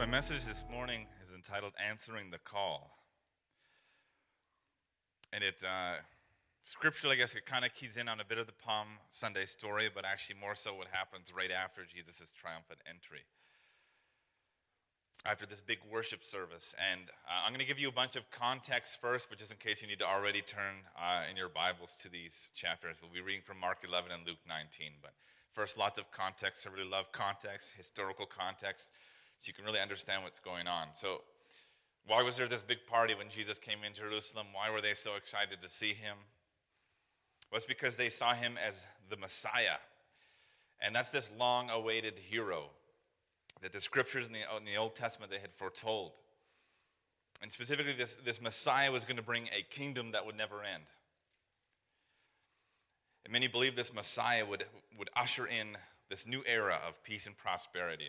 my message this morning is entitled Answering the Call. And it, uh, scripturally, I guess it kind of keys in on a bit of the Palm Sunday story, but actually more so what happens right after Jesus' triumphant entry. After this big worship service. And uh, I'm going to give you a bunch of context first, but just in case you need to already turn uh, in your Bibles to these chapters, we'll be reading from Mark 11 and Luke 19. But first, lots of context. I really love context, historical context so you can really understand what's going on. So, why was there this big party when Jesus came in Jerusalem? Why were they so excited to see him? Well, it's because they saw him as the Messiah. And that's this long awaited hero that the scriptures in the, in the Old Testament they had foretold. And specifically, this, this Messiah was going to bring a kingdom that would never end. And many believe this Messiah would, would usher in this new era of peace and prosperity.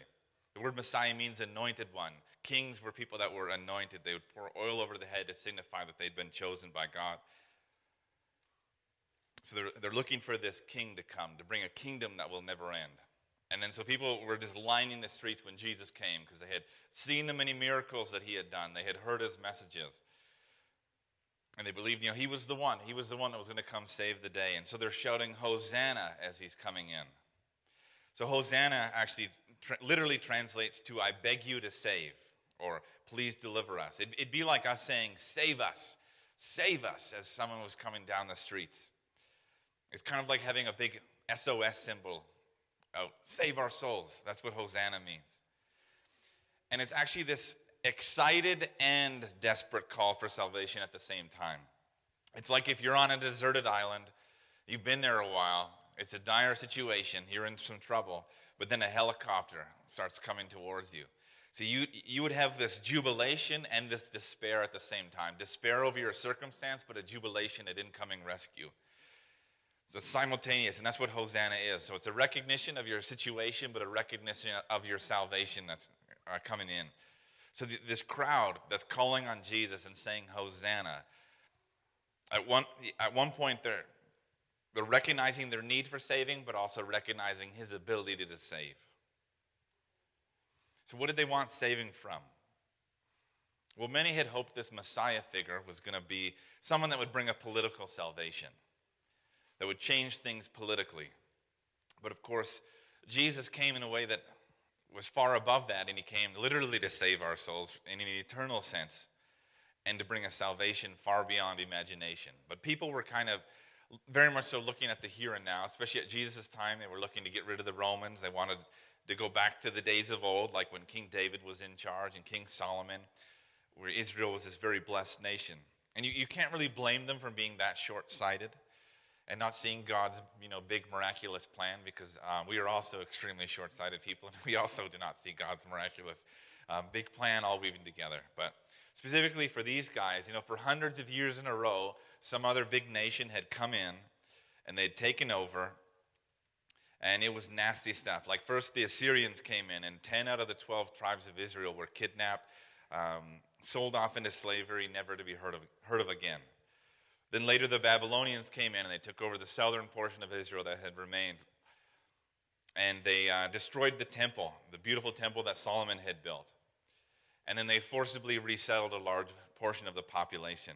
The word Messiah means anointed one. Kings were people that were anointed. They would pour oil over the head to signify that they'd been chosen by God. So they're, they're looking for this king to come, to bring a kingdom that will never end. And then so people were just lining the streets when Jesus came because they had seen the many miracles that he had done. They had heard his messages. And they believed, you know, he was the one. He was the one that was going to come save the day. And so they're shouting, Hosanna, as he's coming in. So Hosanna actually tra- literally translates to I beg you to save or please deliver us. It'd, it'd be like us saying, Save us, save us, as someone was coming down the streets. It's kind of like having a big SOS symbol out, save our souls. That's what Hosanna means. And it's actually this excited and desperate call for salvation at the same time. It's like if you're on a deserted island, you've been there a while, it's a dire situation, you're in some trouble, but then a helicopter starts coming towards you. So you, you would have this jubilation and this despair at the same time despair over your circumstance, but a jubilation at incoming rescue. So it's simultaneous, and that's what Hosanna is. So it's a recognition of your situation, but a recognition of your salvation that's uh, coming in. So th- this crowd that's calling on Jesus and saying Hosanna, at one, at one point they're, they're recognizing their need for saving, but also recognizing his ability to save. So, what did they want saving from? Well, many had hoped this Messiah figure was going to be someone that would bring a political salvation, that would change things politically. But of course, Jesus came in a way that was far above that, and he came literally to save our souls in an eternal sense and to bring a salvation far beyond imagination. But people were kind of very much so looking at the here and now, especially at Jesus' time. They were looking to get rid of the Romans. They wanted to go back to the days of old, like when King David was in charge and King Solomon, where Israel was this very blessed nation. And you, you can't really blame them for being that short sighted and not seeing God's you know, big miraculous plan because um, we are also extremely short sighted people and we also do not see God's miraculous um, big plan all weaving together. But specifically for these guys, you know, for hundreds of years in a row, some other big nation had come in and they'd taken over and it was nasty stuff. Like first the assyrians came in and 10 out of the 12 tribes of israel were kidnapped um, sold off into slavery never to be heard of, heard of again. Then later the babylonians came in and they took over the southern portion of israel that had remained and they uh, destroyed the temple the beautiful temple that solomon had built. And then they forcibly resettled a large portion of the population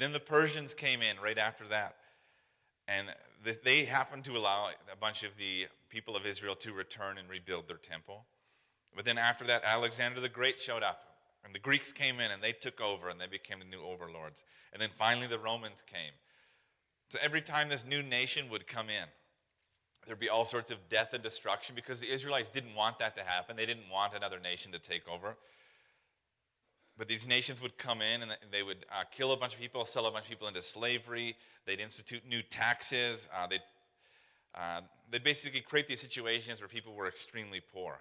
then the Persians came in right after that. And they happened to allow a bunch of the people of Israel to return and rebuild their temple. But then after that, Alexander the Great showed up. And the Greeks came in and they took over and they became the new overlords. And then finally the Romans came. So every time this new nation would come in, there'd be all sorts of death and destruction because the Israelites didn't want that to happen. They didn't want another nation to take over. But these nations would come in and they would uh, kill a bunch of people, sell a bunch of people into slavery. They'd institute new taxes. Uh, they'd, uh, they'd basically create these situations where people were extremely poor.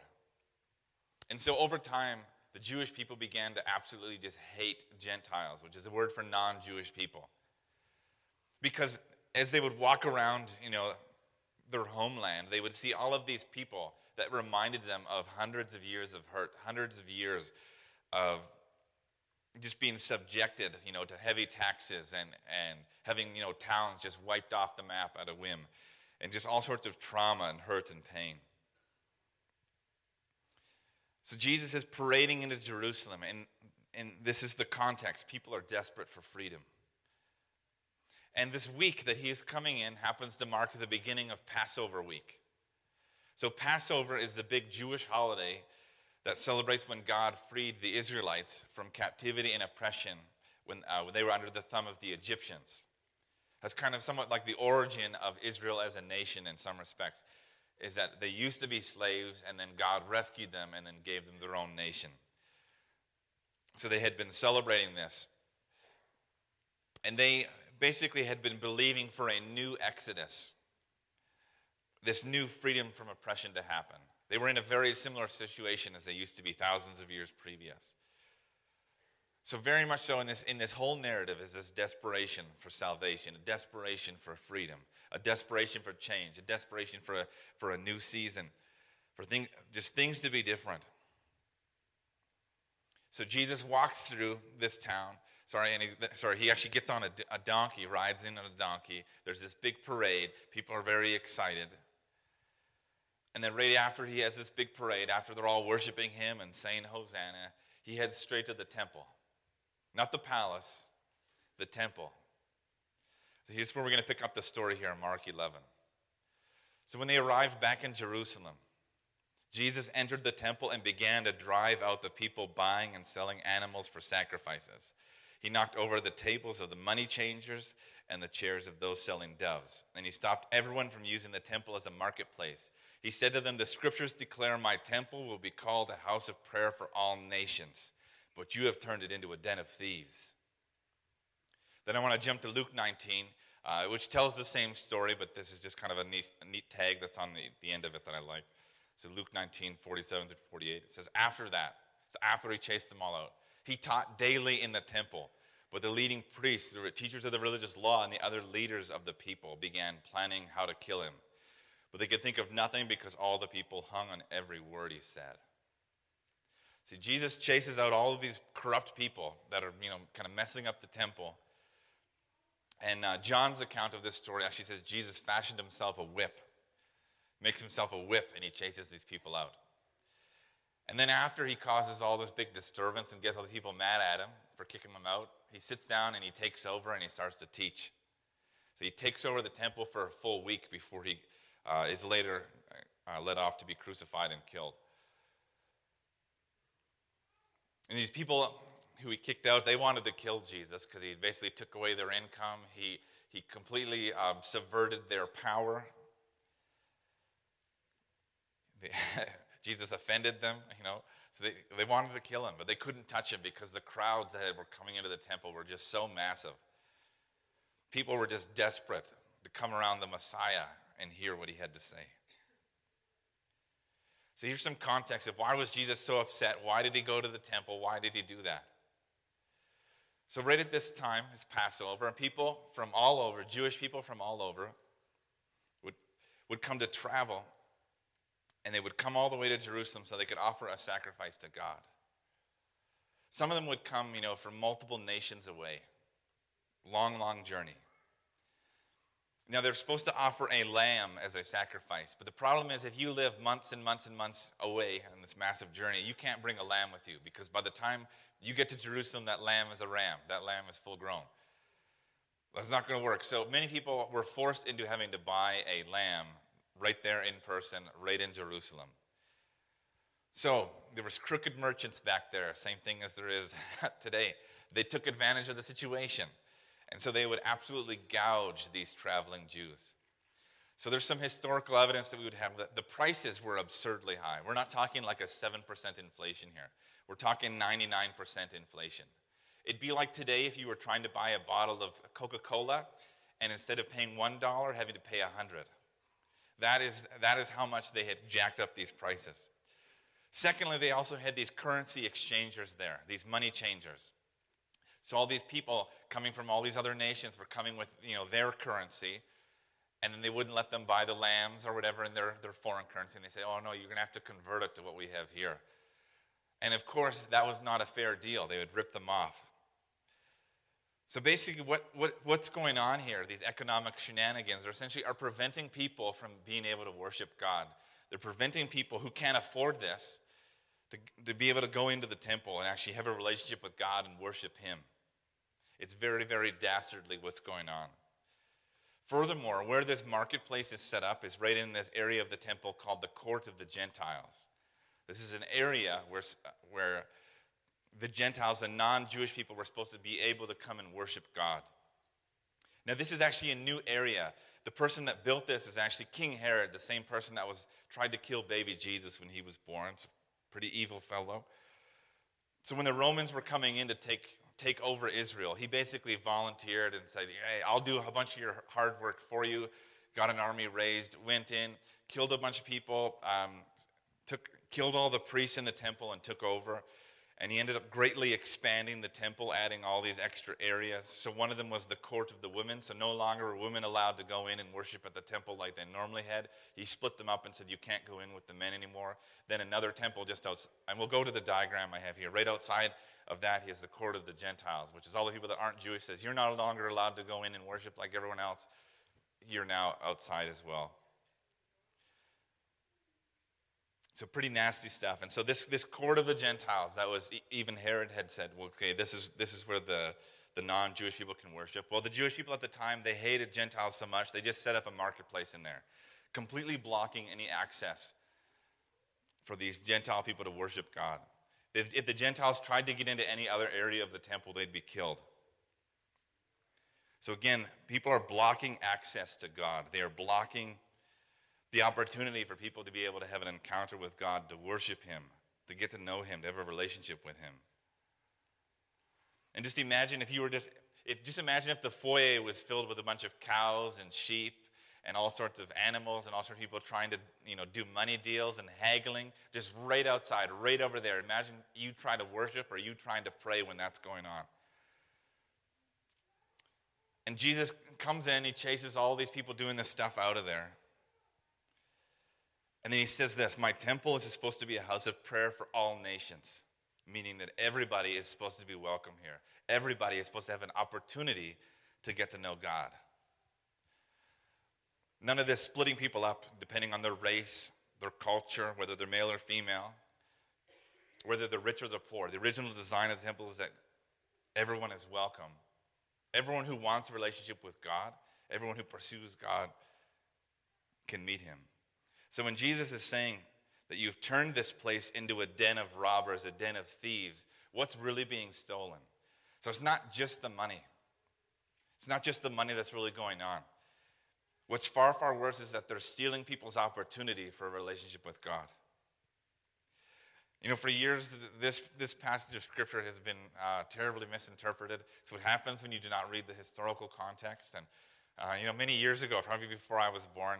And so over time, the Jewish people began to absolutely just hate Gentiles, which is a word for non Jewish people. Because as they would walk around, you know, their homeland, they would see all of these people that reminded them of hundreds of years of hurt, hundreds of years of just being subjected, you know, to heavy taxes and, and having, you know, towns just wiped off the map at a whim and just all sorts of trauma and hurt and pain. So Jesus is parading into Jerusalem, and, and this is the context. People are desperate for freedom. And this week that he is coming in happens to mark the beginning of Passover week. So, Passover is the big Jewish holiday that celebrates when God freed the Israelites from captivity and oppression when, uh, when they were under the thumb of the Egyptians. That's kind of somewhat like the origin of Israel as a nation in some respects, is that they used to be slaves and then God rescued them and then gave them their own nation. So they had been celebrating this. And they basically had been believing for a new exodus, this new freedom from oppression to happen. They were in a very similar situation as they used to be thousands of years previous. So, very much so in this, in this whole narrative is this desperation for salvation, a desperation for freedom, a desperation for change, a desperation for a, for a new season, for thing, just things to be different. So, Jesus walks through this town. Sorry, and he, sorry, he actually gets on a, a donkey, rides in on a donkey. There's this big parade. People are very excited. And then, right after he has this big parade, after they're all worshiping him and saying Hosanna, he heads straight to the temple. Not the palace, the temple. So here's where we're going to pick up the story here in Mark 11. So when they arrived back in Jerusalem, Jesus entered the temple and began to drive out the people buying and selling animals for sacrifices. He knocked over the tables of the money changers and the chairs of those selling doves. And he stopped everyone from using the temple as a marketplace. He said to them, The scriptures declare my temple will be called a house of prayer for all nations but you have turned it into a den of thieves. Then I want to jump to Luke 19, uh, which tells the same story, but this is just kind of a neat, a neat tag that's on the, the end of it that I like. So Luke 19, 47 to 48, it says, After that, so after he chased them all out, he taught daily in the temple. But the leading priests, the teachers of the religious law, and the other leaders of the people began planning how to kill him. But they could think of nothing because all the people hung on every word he said. See, Jesus chases out all of these corrupt people that are, you know, kind of messing up the temple. And uh, John's account of this story actually says Jesus fashioned himself a whip, makes himself a whip, and he chases these people out. And then after he causes all this big disturbance and gets all the people mad at him for kicking them out, he sits down and he takes over and he starts to teach. So he takes over the temple for a full week before he uh, is later uh, led off to be crucified and killed. And these people who he kicked out, they wanted to kill Jesus because he basically took away their income. He, he completely um, subverted their power. Jesus offended them, you know. So they, they wanted to kill him, but they couldn't touch him because the crowds that were coming into the temple were just so massive. People were just desperate to come around the Messiah and hear what he had to say. So here's some context of why was Jesus so upset? Why did he go to the temple? Why did he do that? So right at this time, it's Passover, and people from all over, Jewish people from all over, would, would come to travel, and they would come all the way to Jerusalem so they could offer a sacrifice to God. Some of them would come, you know, from multiple nations away. Long, long journey. Now, they're supposed to offer a lamb as a sacrifice. But the problem is, if you live months and months and months away on this massive journey, you can't bring a lamb with you because by the time you get to Jerusalem, that lamb is a ram. That lamb is full grown. That's not going to work. So many people were forced into having to buy a lamb right there in person, right in Jerusalem. So there was crooked merchants back there, same thing as there is today. They took advantage of the situation. And so they would absolutely gouge these traveling Jews. So there's some historical evidence that we would have that the prices were absurdly high. We're not talking like a 7% inflation here. We're talking 99% inflation. It'd be like today if you were trying to buy a bottle of Coca-Cola and instead of paying $1, having to pay 100. That is, that is how much they had jacked up these prices. Secondly, they also had these currency exchangers there, these money changers. So all these people coming from all these other nations were coming with you know their currency, and then they wouldn't let them buy the lambs or whatever in their, their foreign currency. And they said, oh no, you're gonna have to convert it to what we have here. And of course, that was not a fair deal. They would rip them off. So basically, what, what, what's going on here, these economic shenanigans, are essentially are preventing people from being able to worship God. They're preventing people who can't afford this to, to be able to go into the temple and actually have a relationship with God and worship Him. It's very, very dastardly what's going on. Furthermore, where this marketplace is set up is right in this area of the temple called the Court of the Gentiles. This is an area where, where the Gentiles, the non Jewish people, were supposed to be able to come and worship God. Now, this is actually a new area. The person that built this is actually King Herod, the same person that was tried to kill baby Jesus when he was born. It's a pretty evil fellow. So when the Romans were coming in to take, take over Israel, he basically volunteered and said, Hey, I'll do a bunch of your hard work for you. Got an army raised, went in, killed a bunch of people, um, took, killed all the priests in the temple, and took over. And he ended up greatly expanding the temple, adding all these extra areas. So one of them was the court of the women. So no longer were women allowed to go in and worship at the temple like they normally had. He split them up and said, You can't go in with the men anymore. Then another temple just outside, and we'll go to the diagram I have here. Right outside of that is the court of the Gentiles, which is all the people that aren't Jewish says, You're no longer allowed to go in and worship like everyone else. You're now outside as well. So pretty nasty stuff. And so this, this court of the Gentiles, that was even Herod had said, well, okay, this is, this is where the, the non-Jewish people can worship. Well, the Jewish people at the time, they hated Gentiles so much, they just set up a marketplace in there, completely blocking any access for these Gentile people to worship God. If, if the Gentiles tried to get into any other area of the temple, they'd be killed. So again, people are blocking access to God. They are blocking the opportunity for people to be able to have an encounter with God, to worship Him, to get to know Him, to have a relationship with Him. And just imagine if you were just, if, just imagine if the foyer was filled with a bunch of cows and sheep and all sorts of animals and all sorts of people trying to, you know, do money deals and haggling just right outside, right over there. Imagine you trying to worship or you trying to pray when that's going on. And Jesus comes in, he chases all these people doing this stuff out of there. And then he says this My temple is supposed to be a house of prayer for all nations, meaning that everybody is supposed to be welcome here. Everybody is supposed to have an opportunity to get to know God. None of this splitting people up depending on their race, their culture, whether they're male or female, whether they're rich or they're poor. The original design of the temple is that everyone is welcome. Everyone who wants a relationship with God, everyone who pursues God, can meet him. So when Jesus is saying that you've turned this place into a den of robbers, a den of thieves, what's really being stolen? So it's not just the money. It's not just the money that's really going on. What's far, far worse is that they're stealing people's opportunity for a relationship with God. You know, for years, this, this passage of Scripture has been uh, terribly misinterpreted. So, what happens when you do not read the historical context? And, uh, you know, many years ago, probably before I was born,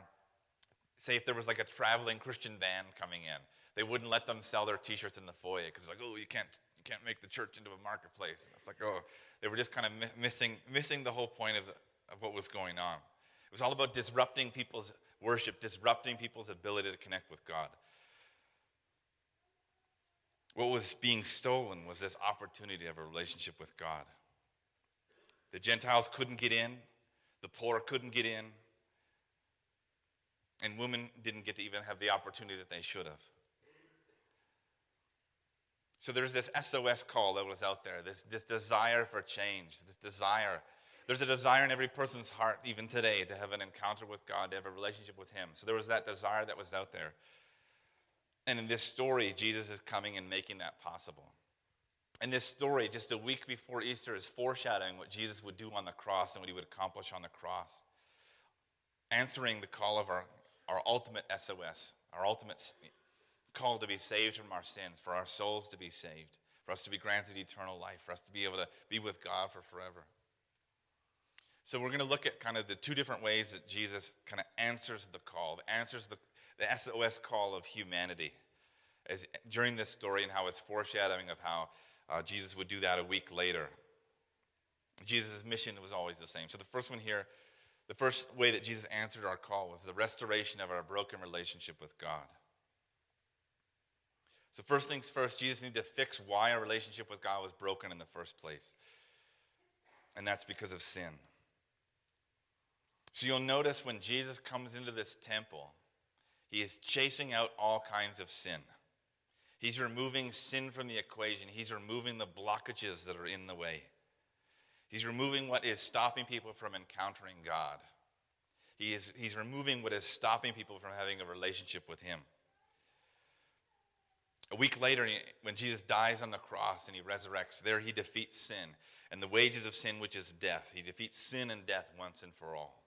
say if there was like a traveling Christian band coming in, they wouldn't let them sell their T-shirts in the foyer because like, oh, you can't you can't make the church into a marketplace. And it's like, oh, they were just kind of mi- missing missing the whole point of the, of what was going on. It was all about disrupting people's worship, disrupting people's ability to connect with God. What was being stolen was this opportunity of a relationship with God. The Gentiles couldn't get in, the poor couldn't get in, and women didn't get to even have the opportunity that they should have. So there's this SOS call that was out there, this, this desire for change, this desire. There's a desire in every person's heart, even today, to have an encounter with God, to have a relationship with Him. So there was that desire that was out there. And in this story, Jesus is coming and making that possible. And this story, just a week before Easter, is foreshadowing what Jesus would do on the cross and what he would accomplish on the cross. Answering the call of our our ultimate SOS, our ultimate call to be saved from our sins, for our souls to be saved, for us to be granted eternal life, for us to be able to be with God for forever. So we're going to look at kind of the two different ways that Jesus kind of answers the call, answers the, the SOS call of humanity as, during this story and how it's foreshadowing of how uh, Jesus would do that a week later. Jesus' mission was always the same. So the first one here the first way that Jesus answered our call was the restoration of our broken relationship with God. So, first things first, Jesus needed to fix why our relationship with God was broken in the first place. And that's because of sin. So, you'll notice when Jesus comes into this temple, he is chasing out all kinds of sin. He's removing sin from the equation. He's removing the blockages that are in the way. He's removing what is stopping people from encountering God. He is, he's removing what is stopping people from having a relationship with Him. A week later, when Jesus dies on the cross and he resurrects, there he defeats sin and the wages of sin, which is death. He defeats sin and death once and for all.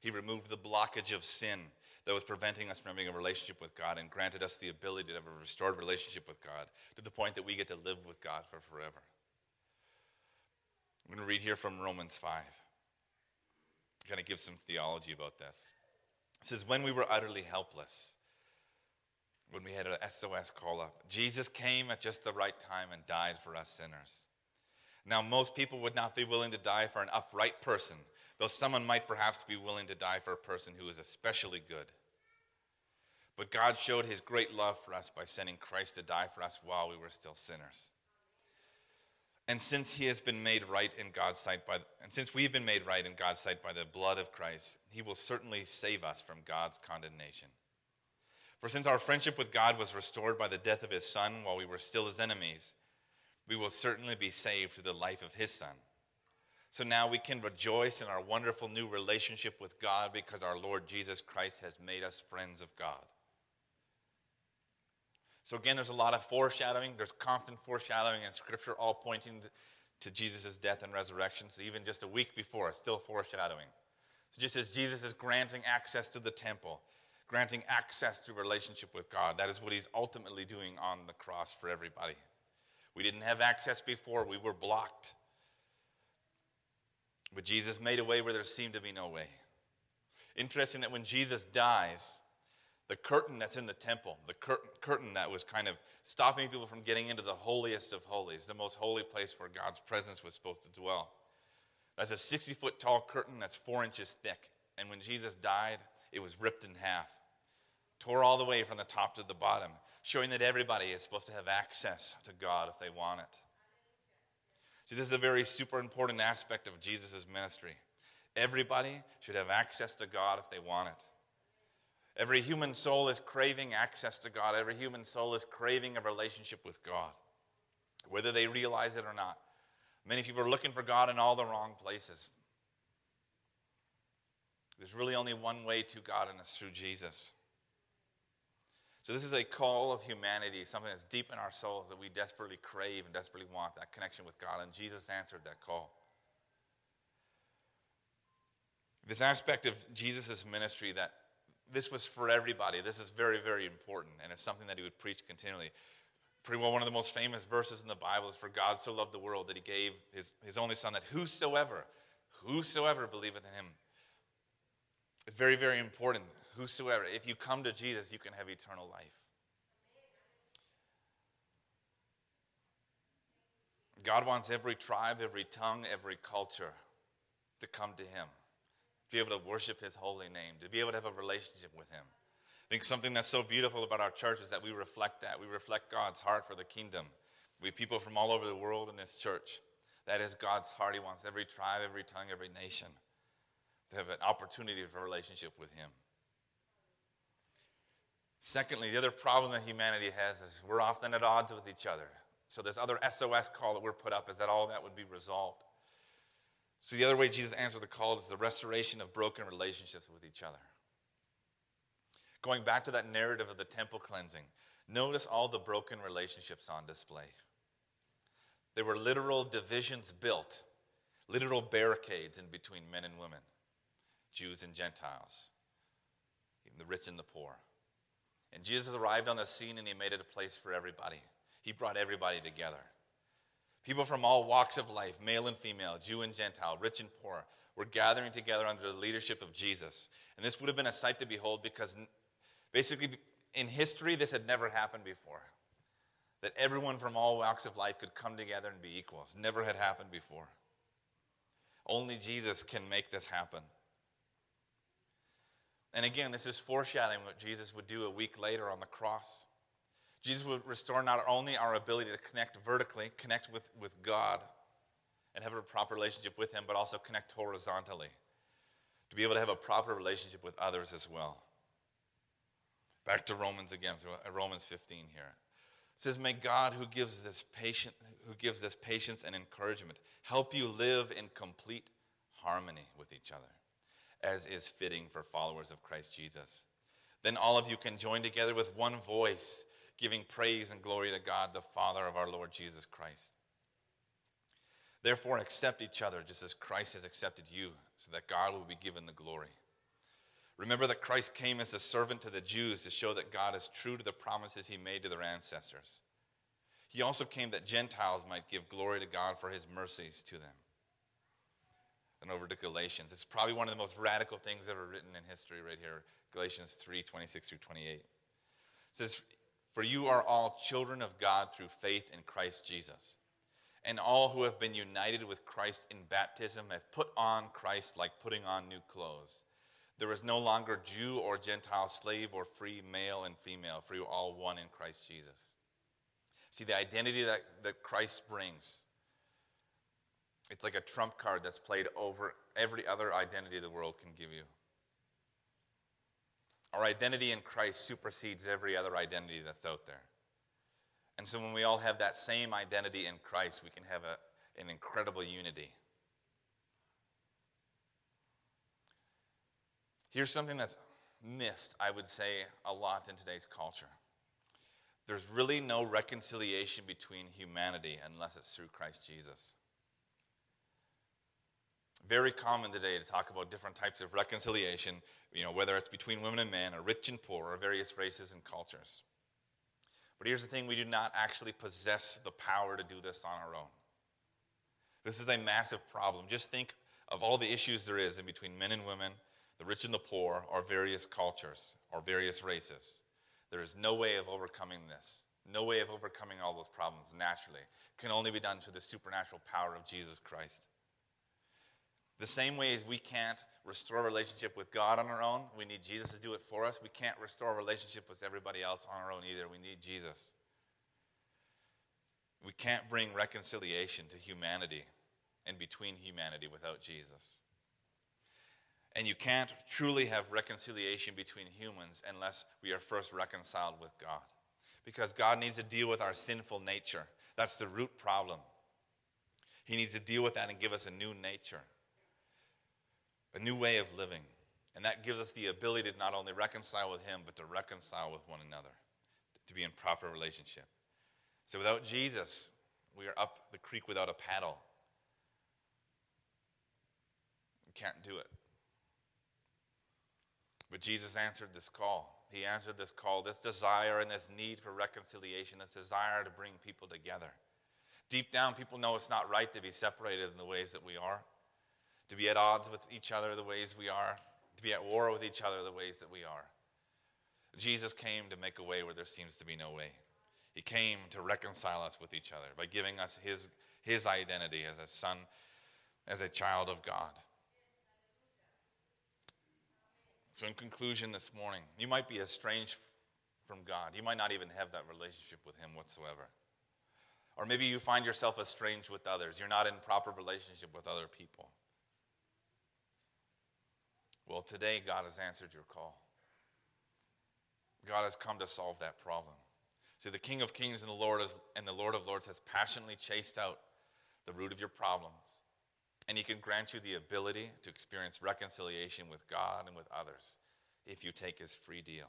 He removed the blockage of sin that was preventing us from having a relationship with God and granted us the ability to have a restored relationship with God to the point that we get to live with God for forever. I'm going to read here from Romans 5. Kind of give some theology about this. It says, When we were utterly helpless, when we had an SOS call up, Jesus came at just the right time and died for us sinners. Now, most people would not be willing to die for an upright person, though someone might perhaps be willing to die for a person who is especially good. But God showed his great love for us by sending Christ to die for us while we were still sinners. And since he has been made right in God's sight by and since we've been made right in God's sight by the blood of Christ, he will certainly save us from God's condemnation. For since our friendship with God was restored by the death of his son while we were still his enemies, we will certainly be saved through the life of his son. So now we can rejoice in our wonderful new relationship with God because our Lord Jesus Christ has made us friends of God. So again, there's a lot of foreshadowing. There's constant foreshadowing in Scripture, all pointing to Jesus' death and resurrection. So even just a week before, still foreshadowing. So just as Jesus is granting access to the temple, granting access to relationship with God, that is what he's ultimately doing on the cross for everybody. We didn't have access before, we were blocked. But Jesus made a way where there seemed to be no way. Interesting that when Jesus dies, the curtain that's in the temple, the cur- curtain that was kind of stopping people from getting into the holiest of holies, the most holy place where God's presence was supposed to dwell. That's a 60 foot tall curtain that's four inches thick. And when Jesus died, it was ripped in half, tore all the way from the top to the bottom, showing that everybody is supposed to have access to God if they want it. See, this is a very super important aspect of Jesus' ministry. Everybody should have access to God if they want it. Every human soul is craving access to God. Every human soul is craving a relationship with God, whether they realize it or not. Many people are looking for God in all the wrong places. There's really only one way to God, and it's through Jesus. So, this is a call of humanity, something that's deep in our souls that we desperately crave and desperately want that connection with God. And Jesus answered that call. This aspect of Jesus' ministry that this was for everybody. This is very, very important, and it's something that he would preach continually. Pretty well, one of the most famous verses in the Bible is For God so loved the world that he gave his, his only Son, that whosoever, whosoever believeth in him. It's very, very important. Whosoever, if you come to Jesus, you can have eternal life. God wants every tribe, every tongue, every culture to come to him to be able to worship his holy name, to be able to have a relationship with him. I think something that's so beautiful about our church is that we reflect that. We reflect God's heart for the kingdom. We have people from all over the world in this church. That is God's heart. He wants every tribe, every tongue, every nation to have an opportunity for a relationship with him. Secondly, the other problem that humanity has is we're often at odds with each other. So, this other SOS call that we're put up is that all that would be resolved. So, the other way Jesus answered the call is the restoration of broken relationships with each other. Going back to that narrative of the temple cleansing, notice all the broken relationships on display. There were literal divisions built, literal barricades in between men and women, Jews and Gentiles, even the rich and the poor. And Jesus arrived on the scene and he made it a place for everybody. He brought everybody together. People from all walks of life, male and female, Jew and Gentile, rich and poor, were gathering together under the leadership of Jesus. And this would have been a sight to behold because basically in history, this had never happened before. That everyone from all walks of life could come together and be equals. Never had happened before. Only Jesus can make this happen. And again, this is foreshadowing what Jesus would do a week later on the cross. Jesus would restore not only our ability to connect vertically, connect with, with God, and have a proper relationship with Him, but also connect horizontally, to be able to have a proper relationship with others as well. Back to Romans again, uh, Romans 15 here. It says, May God who gives this patient who gives this patience and encouragement help you live in complete harmony with each other, as is fitting for followers of Christ Jesus. Then all of you can join together with one voice, giving praise and glory to God, the Father of our Lord Jesus Christ. Therefore, accept each other just as Christ has accepted you, so that God will be given the glory. Remember that Christ came as a servant to the Jews to show that God is true to the promises he made to their ancestors. He also came that Gentiles might give glory to God for his mercies to them. And over to Galatians. It's probably one of the most radical things ever written in history, right here. Galatians 3 26 through 28. It says, For you are all children of God through faith in Christ Jesus. And all who have been united with Christ in baptism have put on Christ like putting on new clothes. There is no longer Jew or Gentile, slave or free, male and female, for you are all one in Christ Jesus. See, the identity that, that Christ brings, it's like a trump card that's played over every other identity the world can give you. Our identity in Christ supersedes every other identity that's out there. And so when we all have that same identity in Christ, we can have a, an incredible unity. Here's something that's missed, I would say, a lot in today's culture. There's really no reconciliation between humanity unless it's through Christ Jesus. Very common today to talk about different types of reconciliation, you know, whether it's between women and men, or rich and poor, or various races and cultures. But here's the thing we do not actually possess the power to do this on our own. This is a massive problem. Just think of all the issues there is in between men and women, the rich and the poor, or various cultures, or various races. There is no way of overcoming this. No way of overcoming all those problems naturally. It can only be done through the supernatural power of Jesus Christ. The same way as we can't restore a relationship with God on our own, we need Jesus to do it for us. We can't restore a relationship with everybody else on our own either. We need Jesus. We can't bring reconciliation to humanity and between humanity without Jesus. And you can't truly have reconciliation between humans unless we are first reconciled with God. Because God needs to deal with our sinful nature. That's the root problem. He needs to deal with that and give us a new nature a new way of living. And that gives us the ability to not only reconcile with Him, but to reconcile with one another, to be in proper relationship. So without Jesus, we are up the creek without a paddle. We can't do it. But Jesus answered this call. He answered this call, this desire and this need for reconciliation, this desire to bring people together. Deep down, people know it's not right to be separated in the ways that we are to be at odds with each other the ways we are, to be at war with each other the ways that we are. Jesus came to make a way where there seems to be no way. He came to reconcile us with each other by giving us his, his identity as a son, as a child of God. So, in conclusion, this morning, you might be estranged from God. You might not even have that relationship with Him whatsoever. Or maybe you find yourself estranged with others. You're not in proper relationship with other people. Well, today God has answered your call. God has come to solve that problem. See, the King of Kings and the Lord is, and the Lord of Lords has passionately chased out the root of your problems, and He can grant you the ability to experience reconciliation with God and with others if you take His free deal.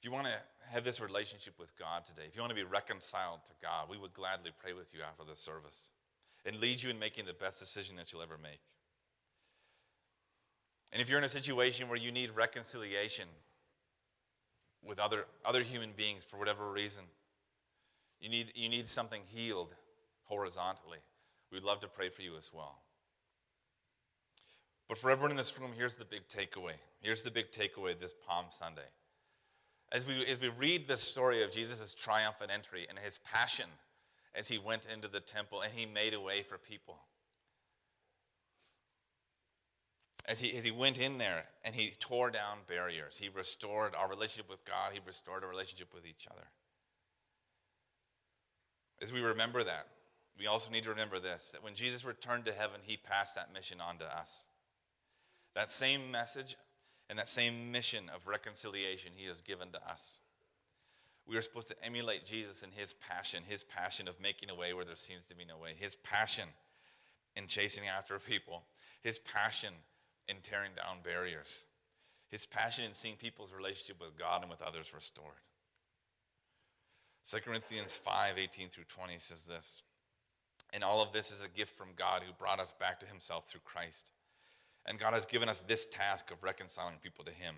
If you want to have this relationship with God today, if you want to be reconciled to God, we would gladly pray with you after the service and lead you in making the best decision that you'll ever make. And if you're in a situation where you need reconciliation with other, other human beings for whatever reason, you need, you need something healed horizontally, we'd love to pray for you as well. But for everyone in this room, here's the big takeaway. Here's the big takeaway this Palm Sunday. As we, as we read the story of Jesus' triumphant entry and his passion as he went into the temple and he made a way for people. As he, as he went in there and he tore down barriers, he restored our relationship with God, he restored our relationship with each other. As we remember that, we also need to remember this that when Jesus returned to heaven, he passed that mission on to us. That same message and that same mission of reconciliation he has given to us. We are supposed to emulate Jesus in his passion, his passion of making a way where there seems to be no way, his passion in chasing after people, his passion in tearing down barriers, his passion in seeing people's relationship with God and with others restored. 2 Corinthians 5 18 through 20 says this. And all of this is a gift from God who brought us back to himself through Christ. And God has given us this task of reconciling people to him.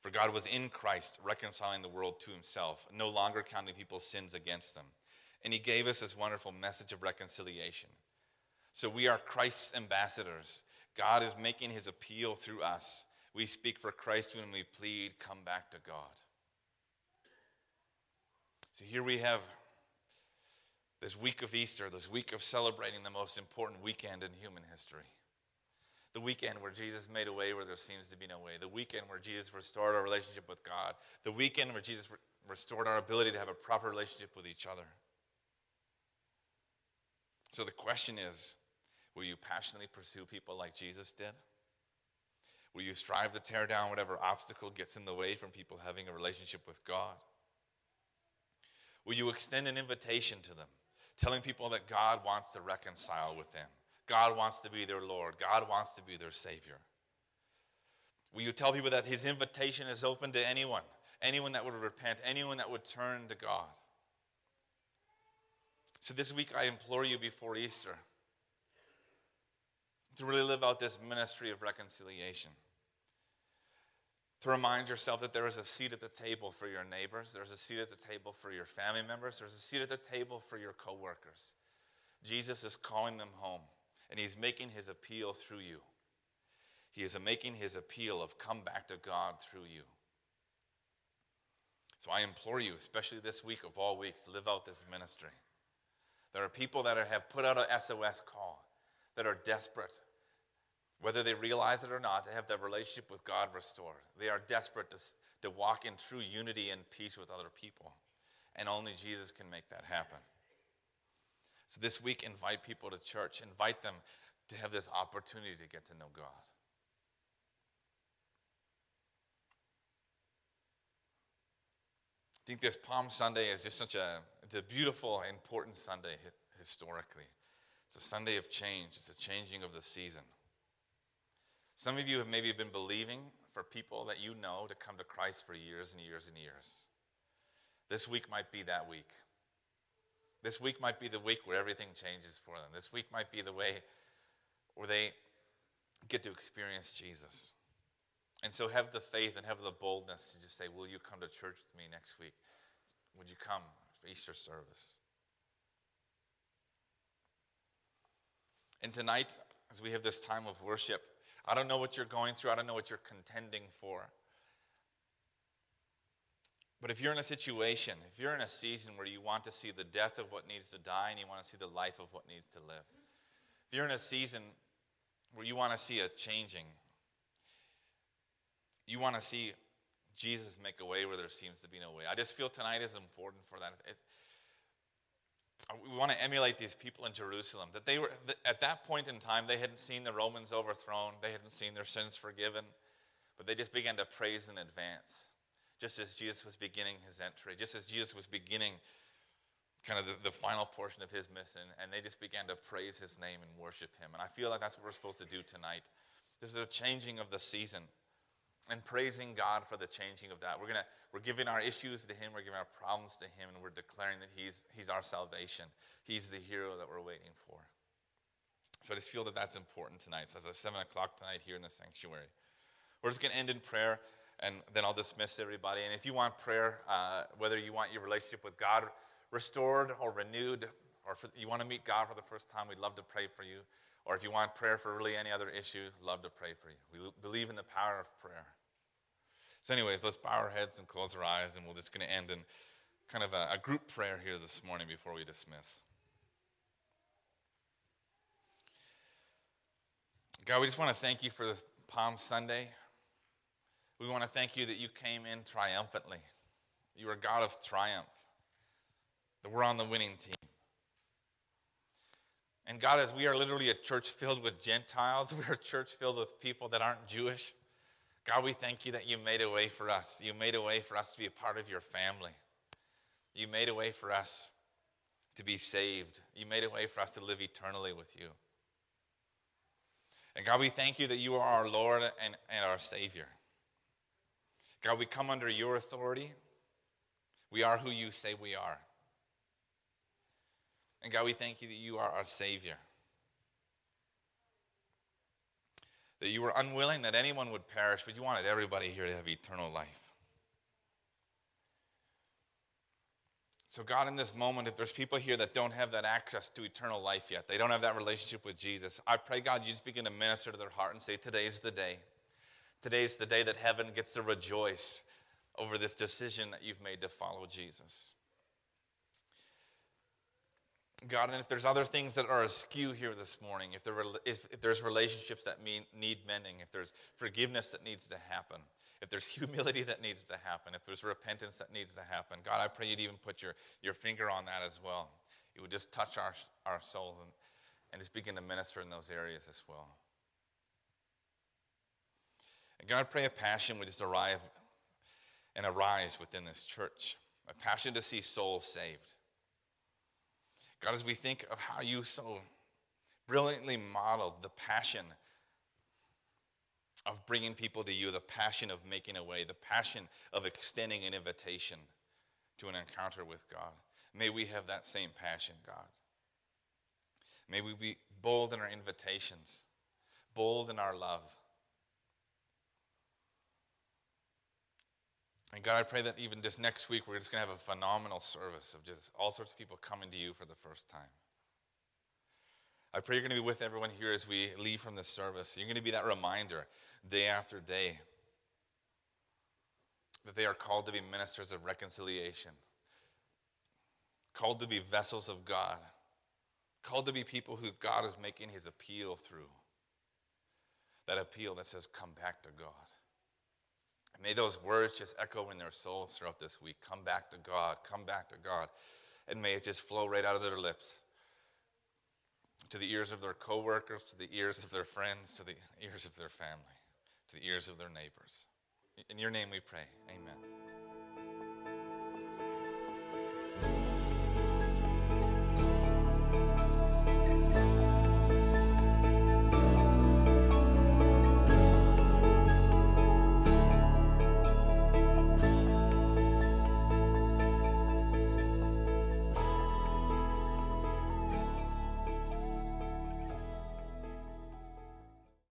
For God was in Christ, reconciling the world to himself, no longer counting people's sins against them. And he gave us this wonderful message of reconciliation. So we are Christ's ambassadors. God is making his appeal through us. We speak for Christ when we plead, come back to God. So here we have this week of Easter, this week of celebrating the most important weekend in human history. The weekend where Jesus made a way where there seems to be no way. The weekend where Jesus restored our relationship with God. The weekend where Jesus re- restored our ability to have a proper relationship with each other. So the question is will you passionately pursue people like Jesus did? Will you strive to tear down whatever obstacle gets in the way from people having a relationship with God? Will you extend an invitation to them, telling people that God wants to reconcile with them? God wants to be their Lord. God wants to be their Savior. Will you tell people that His invitation is open to anyone, anyone that would repent, anyone that would turn to God? So this week, I implore you before Easter to really live out this ministry of reconciliation. To remind yourself that there is a seat at the table for your neighbors, there's a seat at the table for your family members, there's a seat at the table for your coworkers. Jesus is calling them home and he's making his appeal through you. He is making his appeal of come back to God through you. So I implore you, especially this week of all weeks, live out this ministry. There are people that are, have put out a SOS call that are desperate, whether they realize it or not, to have that relationship with God restored. They are desperate to, to walk in true unity and peace with other people. And only Jesus can make that happen. So this week, invite people to church, invite them to have this opportunity to get to know God. I think this Palm Sunday is just such a, it's a beautiful, important Sunday historically. It's a Sunday of change, it's a changing of the season. Some of you have maybe been believing for people that you know to come to Christ for years and years and years. This week might be that week. This week might be the week where everything changes for them. This week might be the way where they get to experience Jesus. And so have the faith and have the boldness to just say, Will you come to church with me next week? Would you come for Easter service? And tonight, as we have this time of worship, I don't know what you're going through, I don't know what you're contending for. But if you're in a situation, if you're in a season where you want to see the death of what needs to die and you want to see the life of what needs to live, if you're in a season where you want to see a changing, you want to see Jesus make a way where there seems to be no way. I just feel tonight is important for that. It, Uh, we want to emulate these people in Jerusalem. That they were at that point in time, they hadn't seen the Romans overthrown, they hadn't seen their sins forgiven, but they just began to praise in advance just as Jesus was beginning his entry, just as Jesus was beginning kind of the, the, final portion of his mission, and they just began to praise his name and worship him. And I feel like that's what we're supposed to do tonight. This is a changing of the season and praising God for the changing of that. We're gonna we're giving our issues to him, we're giving our problems to him, and we're declaring that he's he's our salvation. He's the hero that we're waiting for. So I just feel that that's important tonight. So it's at seven o'clock tonight here in the sanctuary. We're just gonna end in prayer and then I'll dismiss everybody. And if you want prayer, uh, whether you want your relationship with God restored or renewed, or for, you want to meet God for the first time, we'd love to pray for you. Or if you want prayer for really any other issue, love to pray for you. We believe in the power of prayer. So, anyways, let's bow our heads and close our eyes, and we're just going to end in kind of a, a group prayer here this morning before we dismiss. God, we just want to thank you for the Palm Sunday. We want to thank you that you came in triumphantly. You are God of triumph, that we're on the winning team. And God, as we are literally a church filled with Gentiles, we're a church filled with people that aren't Jewish. God, we thank you that you made a way for us. You made a way for us to be a part of your family. You made a way for us to be saved. You made a way for us to live eternally with you. And God, we thank you that you are our Lord and, and our Savior. God, we come under your authority. We are who you say we are. And God, we thank you that you are our Savior. That you were unwilling that anyone would perish, but you wanted everybody here to have eternal life. So, God, in this moment, if there's people here that don't have that access to eternal life yet, they don't have that relationship with Jesus, I pray, God, you just begin to minister to their heart and say, Today's the day. Today's the day that heaven gets to rejoice over this decision that you've made to follow Jesus. God, and if there's other things that are askew here this morning, if, there, if, if there's relationships that mean, need mending, if there's forgiveness that needs to happen, if there's humility that needs to happen, if there's repentance that needs to happen, God, I pray you'd even put your, your finger on that as well. You would just touch our, our souls and, and just begin to minister in those areas as well. And God, I pray a passion would just arrive and arise within this church, a passion to see souls saved. God, as we think of how you so brilliantly modeled the passion of bringing people to you, the passion of making a way, the passion of extending an invitation to an encounter with God. May we have that same passion, God. May we be bold in our invitations, bold in our love. And God, I pray that even just next week, we're just going to have a phenomenal service of just all sorts of people coming to you for the first time. I pray you're going to be with everyone here as we leave from this service. You're going to be that reminder day after day that they are called to be ministers of reconciliation, called to be vessels of God, called to be people who God is making his appeal through. That appeal that says, Come back to God. May those words just echo in their souls throughout this week. Come back to God, come back to God. And may it just flow right out of their lips to the ears of their coworkers, to the ears of their friends, to the ears of their family, to the ears of their neighbors. In your name we pray. Amen.